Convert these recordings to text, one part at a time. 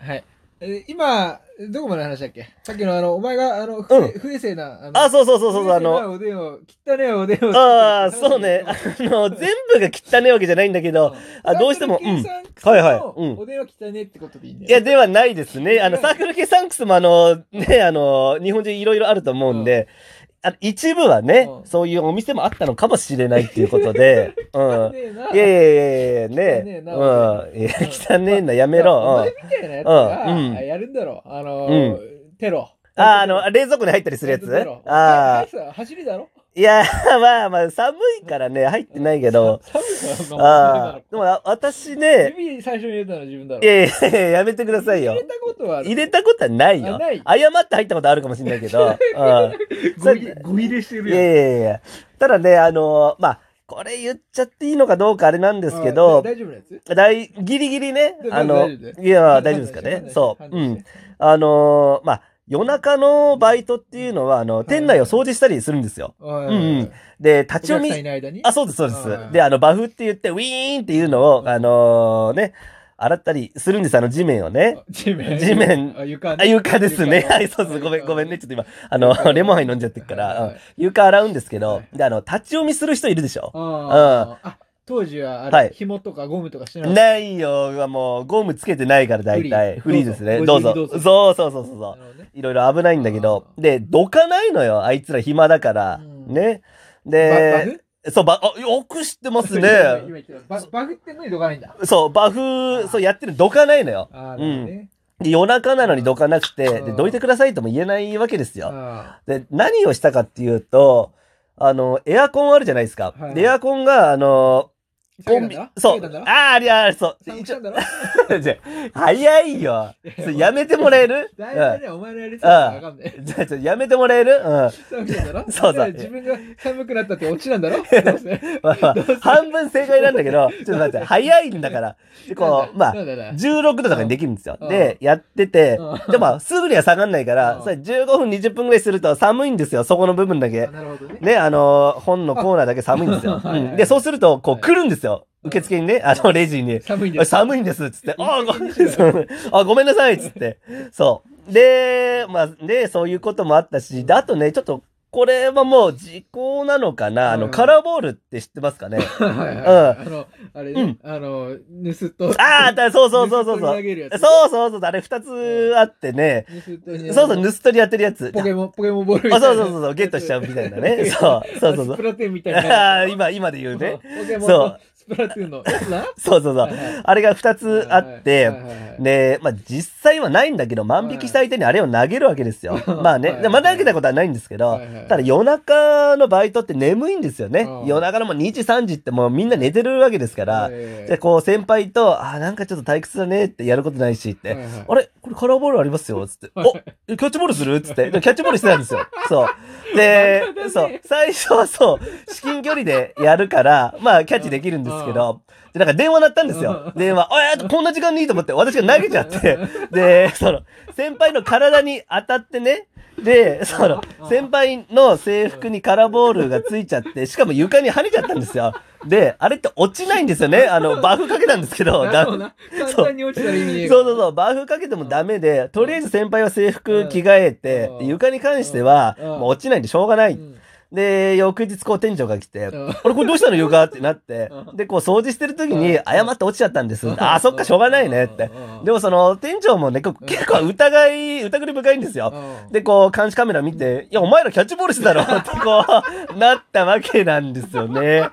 はい。え今、どこまで話したっけ？さっきのあの、お前が、あの、不,、うん不衛生な、あのあ、そうそうそうそうそう、あの、おでんを、汚ねえおでんを。ああ、そうね。あの、全部が汚いわけじゃないんだけど、あどうしてもうん。はいはいうんおでんは汚ねえってことでいいんだよ。いや、ではないですね。あの、サークル系サンクスもあの、ね、あの、日本中いろいろあると思うんで、あ一部はね、うんそういうお店もあったのかもしれないっていうことで、うん。いやいやいやいや、ね。うん。いや、汚ねえな、やめおろ。前みたいなやつが、うんうんやるんだろ。あのテロ。うん。あ、あの、冷蔵庫に入ったりするやつあ。あ。走りだろいや、まあまあ、寒いからね、入ってないけど。寒いからああ。でも、あ私ね、指最初に入れたのは自分だろ。いやいやいや、やめてくださいよ入れ。たことは。入れたことはないよあない。謝って入ったことあるかもしれないけど。うんご入れしてるいやいやいや。ただね、あのまあ、これ言っちゃっていいのかどうかあれなんですけあど、大丈夫ギリギリね、であの、いや、大丈夫ですかね。そう。うん。あのまあ、夜中のバイトっていうのは、あの、店内を掃除したりするんですよ。うん。うんうんで、立ち読みあ、そうです、そうですはい。で、あの、バフって言って、ウィーンっていうのを、あのね、洗ったりするんです、あの、地面をね。あ地面。地面あ、床あ、床ですね。床はい、そうです。ごめん、ごめんね。ちょっと今、あの、レモンハイ飲んじゃってるから、はいうん床洗うんですけどはい、で、あの、立ち読みする人いるでしょ。あーあ、当時は、あれ、はい紐とかゴムとかしてなかった？ないよ、もう、ゴムつけてないから、大体。フフリーリーですね。どどうぞ。うぞどうぞそうそうそうそうそう。なるほどねいろいろ危ないんだけど。で、どかないのよ。あいつら暇だから。うんね。ババで、フそう、ば、あ、よく知ってますね。今言ってたババフってのにどかないんだ。そう、バフ、そう、やってる、どかないのよ。ああ、なるほどね。で夜中なのにどかなくて、で、うんどいてくださいとも言えないわけですよ。あで、何をしたかっていうと、あの、エアコンあるじゃないですか。はいでエアコンが、あの、あ。コンビ、そう。ああ、ありゃ、そう。早いよ。やめてもらえる？大体ね、お前のやりそうわかんない。うんじゃやめてもらえる？うん。そう そう自分が寒くなったってオチなんだろ？半分正解なんだけど、ちょっと待って、早いんだから。で、こう、まあ、なんだ？なんだ？16度とかにできるんですよ。うんで、やっててうん、でもまあ、すぐには下がんないからう、んそれ15分、20分ぐらいすると寒いんですよ、そこの部分だけあ。なるほどね。ね、あのー本のコーナーだけ寒いんですよ。で、そうすると、こうはい来るんですよ。受付にね、あの、レジに。寒いんです。寒いんです、つって。あごあ、ごめんなさい、つって。そう。で、まあ、で、そういうこともあったし、で、あとね、ちょっと、これはもう時効なのかなあの、うんカラーボールって知ってますかね はいはいはい。あの、あれねうん、あの、盗っと。ああ、だそうそうそうそうそう。そうそうそう、あれ二つあってね。盗っ人にそうそう、盗っ人やってるやつ。ポケモン、ポケモンボールあ。そうそうそうそう、ゲットしちゃうみたいなね。そう、そうそうそうスプ。ラトゥーンみたいな。あー今、今で言うね。そうプラトゥーンのやつな。そうそうそう。はいはいあれが2つあってはい、はいはいはいで、まあ実際はないんだけど、万引きした相手にあれを投げるわけですよ。まあね、はいでまあ投げたことはないんですけどはいはい、ただ夜中のバイトって眠いんですよねう。ん夜中のもう2時3時ってもうみんな寝てるわけですから、えで、こう先輩と、あーなんかちょっと退屈だねってやることないしって、はいはいあれ？これカラーボールありますよつって。おえキャッチボールするつって。でキャッチボールしてたんですよ。そう。でそう。最初はそう、至近距離でやるから、まあキャッチできるんですけど、で、なんか電話鳴ったんですよ。電話。あ、えこんな時間にいいと思って、私が投げちゃって。で、その、先輩の体に当たってね。で、その、先輩の制服にカラーボールがついちゃって、しかも床に跳ねちゃったんですよ。で、あれって落ちないんですよね。あの、バフかけたんですけど、なるほどな簡単に落ちそうそうそう、バフかけてもダメで、とりあえず先輩は制服着替えて床に関しては、うんもう落ちないんでしょうがない。うんで、翌日こう店長が来て、うんあれこれどうしたの床ってなってう、んで、こう掃除してる時にうん誤って落ちちゃったんです。うんああ、そっか、しょうがないねってうん。でもその店長もね、結構疑い、疑り深いんですよ。うんで、こう、監視カメラ見て、いや、お前らキャッチボールしてたろってこう、なったわけなんですよね。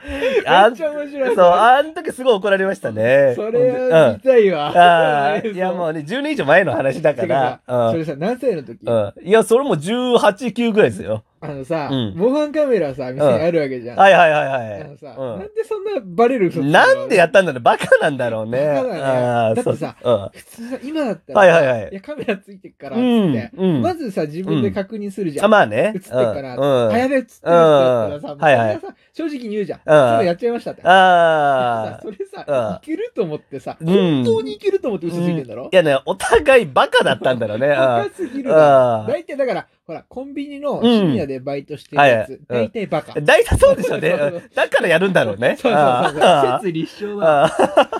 あ んめっちゃ面白いそう、あん時すごい怒られましたね。それは見たいわ。ああ、いやもうね、10年以上前の話だから。それさ、何歳の時？うん。いや、それも18、9ぐらいですよ。あのさうん、防犯カメラさ、店にあるわけじゃん。はいはいはいはい。あのさ、うんなんでそんなバレる嘘つくの？なんでやったんだろうバカなんだろうね。バカだねだってさそう普通さ、今だったら、はいはいはいいや、カメラついてっから、つうん。って、うん。まずさ、自分で確認するじゃん。あまあね。映ってっから、うん。あ、やべえっつってるってやったらさ、うんはいはいさ正直に言うじゃん。うんそれやっちゃいましたって。ああ。それさ、うんいけると思ってさ、うん本当にいけると思って嘘ついてんだろ？いやね、お互いバカだったんだろうね。バうカすぎるな。うん大体だから、ほら、コンビニの深夜でバイトしてるやつ、うん大体バカ。ん。大体そうでしょうね。だからやるんだろうね。そうそうそう説立証だ。あ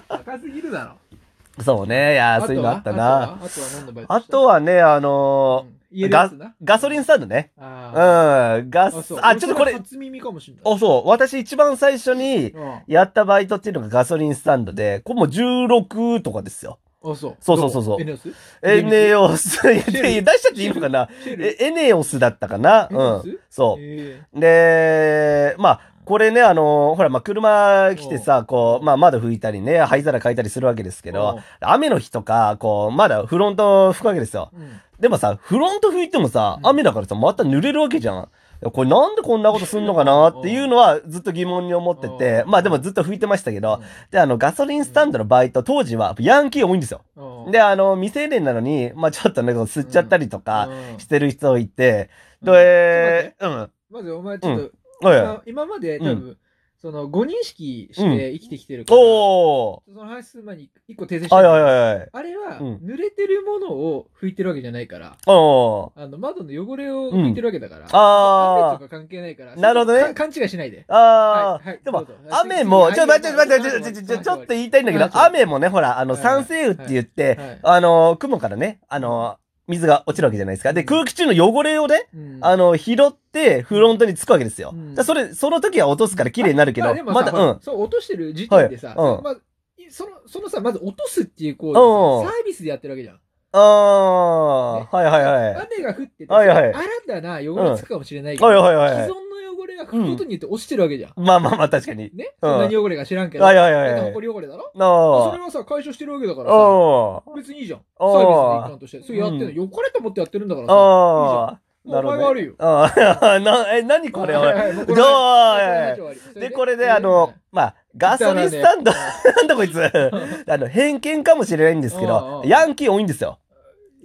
バカすぎるだろ。そうね。いやー、そういうのあったな。あとはあとは何のバイトあとはね、あのうん言えるやつな。ガソリンスタンドね。あうん。ガース、あ、ちょっとこれ初耳かもしれない。あ、そう。私一番最初にうんやったバイトっていうのがガソリンスタンドで、これもう16とかですよ。あ、そう。そうそうそうそう。エネオスエネオス、出しちゃっていいのかな？えエネオスだったかな？うん。そう。え。で、まあ、これね、あのほら、まあ、車来てさ、こう、まあ、窓拭いたりね、灰皿かいたりするわけですけど、雨の日とか、こう、まだフロント拭くわけですよ。えうん。でもさ、フロント拭いてもさ、うん。雨だからさ、また濡れるわけじゃん。これなんでこんなことすんのかなっていうのはずっと疑問に思ってて、うん。まあでもずっと拭いてましたけど、で、あの、ガソリンスタンドのバイト、当時はヤンキー多いんですよ。うん。で、あの、未成年なのに、まあちょっとね、吸っちゃったりとかうん。してる人いて、うん。で、うん。まずお前ちょっと、今今まで多う分、その、5人式して生きてきてるから、おー。その話する前に1個訂正してはいはいはいはい。あれは、うん。濡れてるものを拭いてるわけじゃないから、あの、窓の汚れを拭いてるわけだから、あー。雨とか関係ないから、なるほどね。か勘違いしないで。あはいはいー、でも雨も、ちょ、待って、待って、はいちょ、ちょ、ちょ、ちょっと言いたいんだけど、はいはい雨もね、ほら、あの、はい酸性雨って言って、はいあの、雲からね、あの、水が落ちるわけじゃないですか。で、空気中の汚れをね、うんあの、拾って、フロントにつくわけですよ。うんそれ、その時は落とすから綺麗になるけど、まだ、うん。そう、落としてる時点でさ、はいうんまあいその、そのさ、まず落とすっていう行為サービスでやってるわけじゃん。あー、はいはいはい。雨が降ってて、はいはい新たな汚れつくかもしれないけど、はいはいはいはい既存れが拭くことによって落ちてるわけじゃん。まあまあまあ、確かに。ね、うんそんなに汚れが知らんけど。はいはいはいだってはい。埃汚れだろ？なそれはさ、解消してるわけだからあ。さ、あ別にいいじゃん。サあーービスの一環として。それやってるうの。汚れと思ってやってるんだからさ。あ。ああ。いいじゃん。お前が悪いよ。ああ。な、え、何これ、おい。はいはいもうこどうれはこれはで、これで、あの、まあ、ガソリンスタンド、なんだこいつ。あの、偏見かもしれないんですけうんどう、んヤンキー多いんですよ。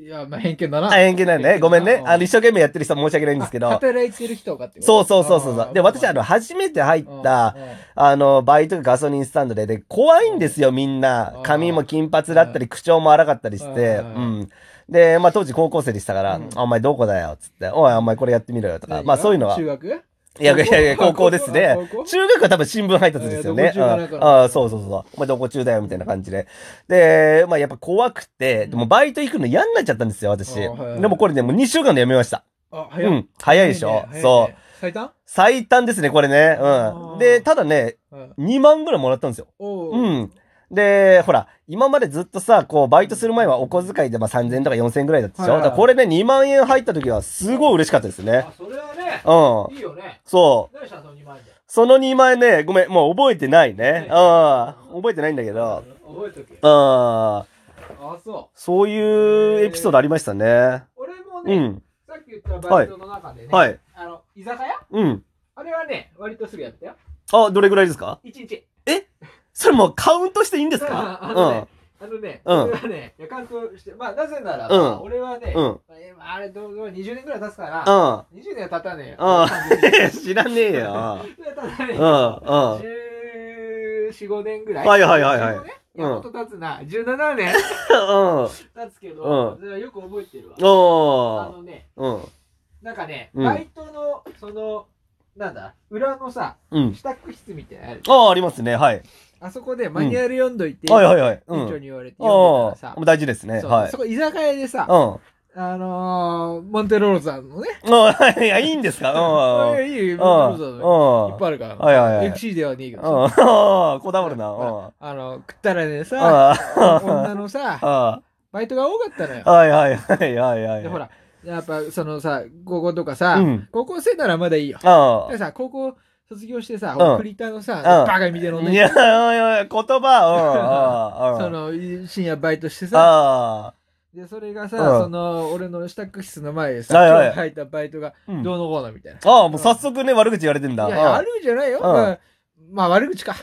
いや、まあ偏見だな。あ、偏見だよね。ごめんね。あの、の一生懸命やってる人は申し訳ないんですけど。働いてる人がってそうそうそうそうそう。で、私、あの、、初めて入った、あの、バイトがガソリンスタンドで、で、怖いんですよ、みんなう。ん髪も金髪だったり、口調も荒かったりして、ううんん。で、まあ、当時高校生でしたから、お前どこだよ、つって、おい、お前これやってみろよ、とか。まあ、そういうのは。中学？いやいやいや、高校ですね。中学は多分新聞配達ですよね。ああ、そうそうそう。お前どこ中だよ、みたいな感じで。で、まあやっぱ怖くて、でもバイト行くの嫌になっちゃったんですよ、私。でもこれね、もう2週間で辞めました。あ、う早い。ん。早いでしょ？そう。。最短？最短ですね、これね。うん。で、ただね、うん2万ぐらいもらったんですよ。うん。で、ほら、今までずっとさ、こう、バイトする前はお小遣いでまあ3000円とか4000円ぐらいだったでしょ？はいはいこれね、2万円入った時はすごい嬉しかったですね。あ、それはね、うん。いいよね。そう。何した？の2万円で。その2万円ね、ごめん、もう覚えてないね。うん。覚えてないんだけど。覚えとけ。うん。あ、そう。そういうエピソードありましたね。俺もね、うん。さっき言ったバイトの中でね、はい。あの、居酒屋？うん。あれはね、割とすぐやったよ。あ、どれぐらいですか？1日。それもうカウントしていいんですか？あのね、あのね、うん俺はね、いやカウントして、まあ、なぜならうんば、俺はね、うん。えあれどうどう20年ぐらい経つかうら、ん。20年は経たねえよ。うん。知らねえよ。経たないうん。よ。うん。14、5年ぐらい？はいはいはいはい15年？いや、もっと経つな。17年うん。経つけど、うそれはよく覚えてるわ。あおー。のね、うん。なんかね、うんバイトの、その、なんだ、裏のさ、うん。支度室みたいなのある。ああ、ありますね。はい。あそこでマニュアル読んどいて、はいはいはい。う店長ん。に言われて読んでらさあ、、大事ですね。そうはいそ。こ居酒屋でさ、うん。あのー、モンテロールさんのね、あ いや、いいんですか？うん。うん。いいよ、モンテロールさんのいっぱいあるから、はいはいはい FC ではねえけどこだわるな。うん。あの、食ったらねさ、ああ。女のさ、あバイトが多かったのよあ。。はいはいはいはいはい。で、ほら、やっぱそのさ、高校とかさ、うん高校生ならまだいいよ。あでさ、高校卒業してさ、うんフリーターのさ、んバカみたいなあ。女いや、おいおい、言葉、うん。その深夜バイトしてさ、あで、それがさ、うんその、俺の支度室の前でさ、はいはい今日入ったバイトがあ。うんどうのこうのみたいな。ああ、もう早速ね、悪口言われてんだ。いやいや、あるんじゃないよ。うんまあ、まあ悪口か。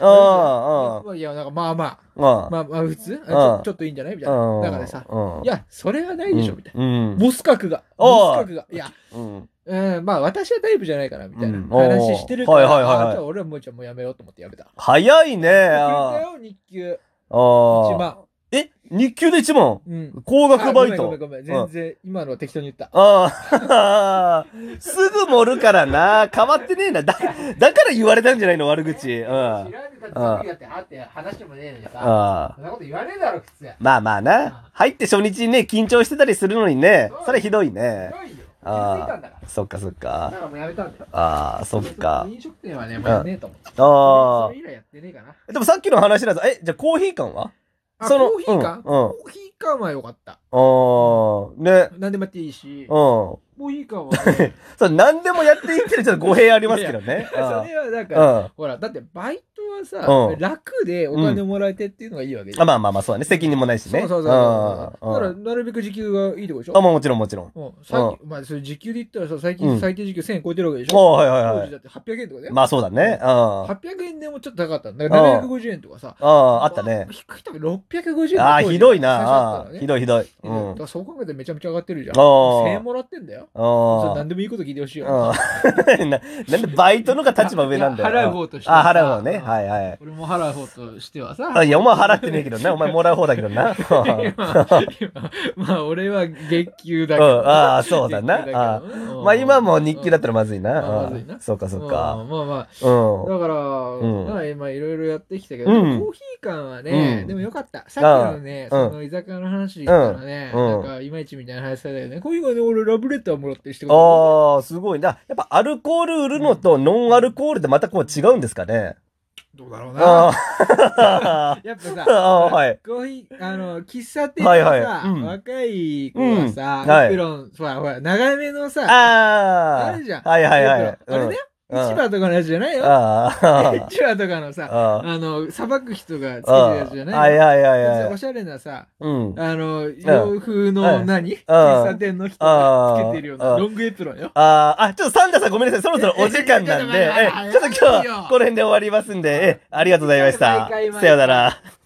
いや、なんかまあまあ、うん。まあまあ普通、あちょちょっといいんじゃないみたいな。うん。だからさ、うんいや、それはないでしょ、みたいな。うん。ボス格が。ボス格が。いや、うん。うん、まあ私はタイプじゃないから、みたいなうん話してるから、おうはいはいはいはいあじゃあ俺はもうじもうやめようと思ってやめた。早いね。くれたあよ、日給。あ。1万。え日給で1万？うん。高額バイト？あごめんごめんごめん。全然、今のは適当に言った。ああ、すぐ盛るからな。変わってねえな。だ、だから言われたんじゃないの悪口。うん。知らんでたってって、あって話してもねえのにさ。あそんなこと言わねえだろ、普通。まあまあな。入って初日にね、緊張してたりするのにね。それひどいね。ひどいよ。あー気づいたんだから。そっかそっだか。からもうやめたんだよ。ああ、そっか。飲食店はね、もうねえと思う。あそれ以来やってねえかな。あ。でもさっきの話だと、え、じゃあコーヒー感は？あ、そのコーヒー感うんコーヒー感は良かった。ああ、ね。何でもやっていいし、うん。コーヒー感はね、そう、何でもやっていいっていうのはちょっと語弊ありますけどね。それはなんうか、ん。ほら、だってバイトはさう、ん楽でお金もらえてっていうのがいいわけじゃあん。まあまあまあ、そうだね。責任もないしね。そうそうそう。だから、うんうんなるべく時給がいいとこでしょ？あ、まあもちろんもちろん。うん、まあ、それ時給で言ったらさ、最うん近最低時給1000円超えてるわけでしあょはいはいはい。当時だって800円とかだよ。まあそうだね。うん。あ800円でもちょっと高かったんだから750円とかさ。あ、あったね。低いとこ650円ああ、ひどいな。ひどいひどい。うだん。からそう考えたらめちゃめちゃ上がってるじゃん。あー1000円もらってんだよ。それあ何でもいいこと聞いてほしいよ。ななんでバイトのが立場上なんだよ。いや払う方としてはあ、さ払う方ね。はいはい。俺も払う方としてはさ。あいや、お前払ってねえけどね。お前もらう方だけどな。今今まあ俺は月給だけど。うんああそうだなあうんまあ今も日給だったらまずいな。まずいなうんそうかそううんか。まあまあ、うん。だから、んまあ今いろいろやってきたけど、うんコーヒー感はね、うんでもよかった。さっきのね、うんその居酒屋の話で言ったらね、うんなんかいまいちみたいな話されたよね。コーヒーがね、俺ラブレターもらってしてああ、すごいな。やっぱアルコール売るのとノンアルコールでまたこう違うんですかね。どうだろうあな。あ。やっぱさ、はいコーヒー、あの、喫茶店のさ、はいはいうん若い子がさ、うんはいエプロン、ほら、ほら、長めのさ、ああ。あるじゃんはいはいはい。あれね、うん市場とかのやつじゃないよ。ああ。市場とかのさ、ああの、さばく人がつけてるあ。やつじゃないはいはいはいはい。おしゃれなさ、うん。あの、洋風の何？喫茶店の人がつけてるようなロングエプロンよ。あーあ、ちょっとサンタさんごめんなさい。そろそろお時間なんで、ちょっと今日はこの辺で終わりますんで、えありがとうございました。さようなら。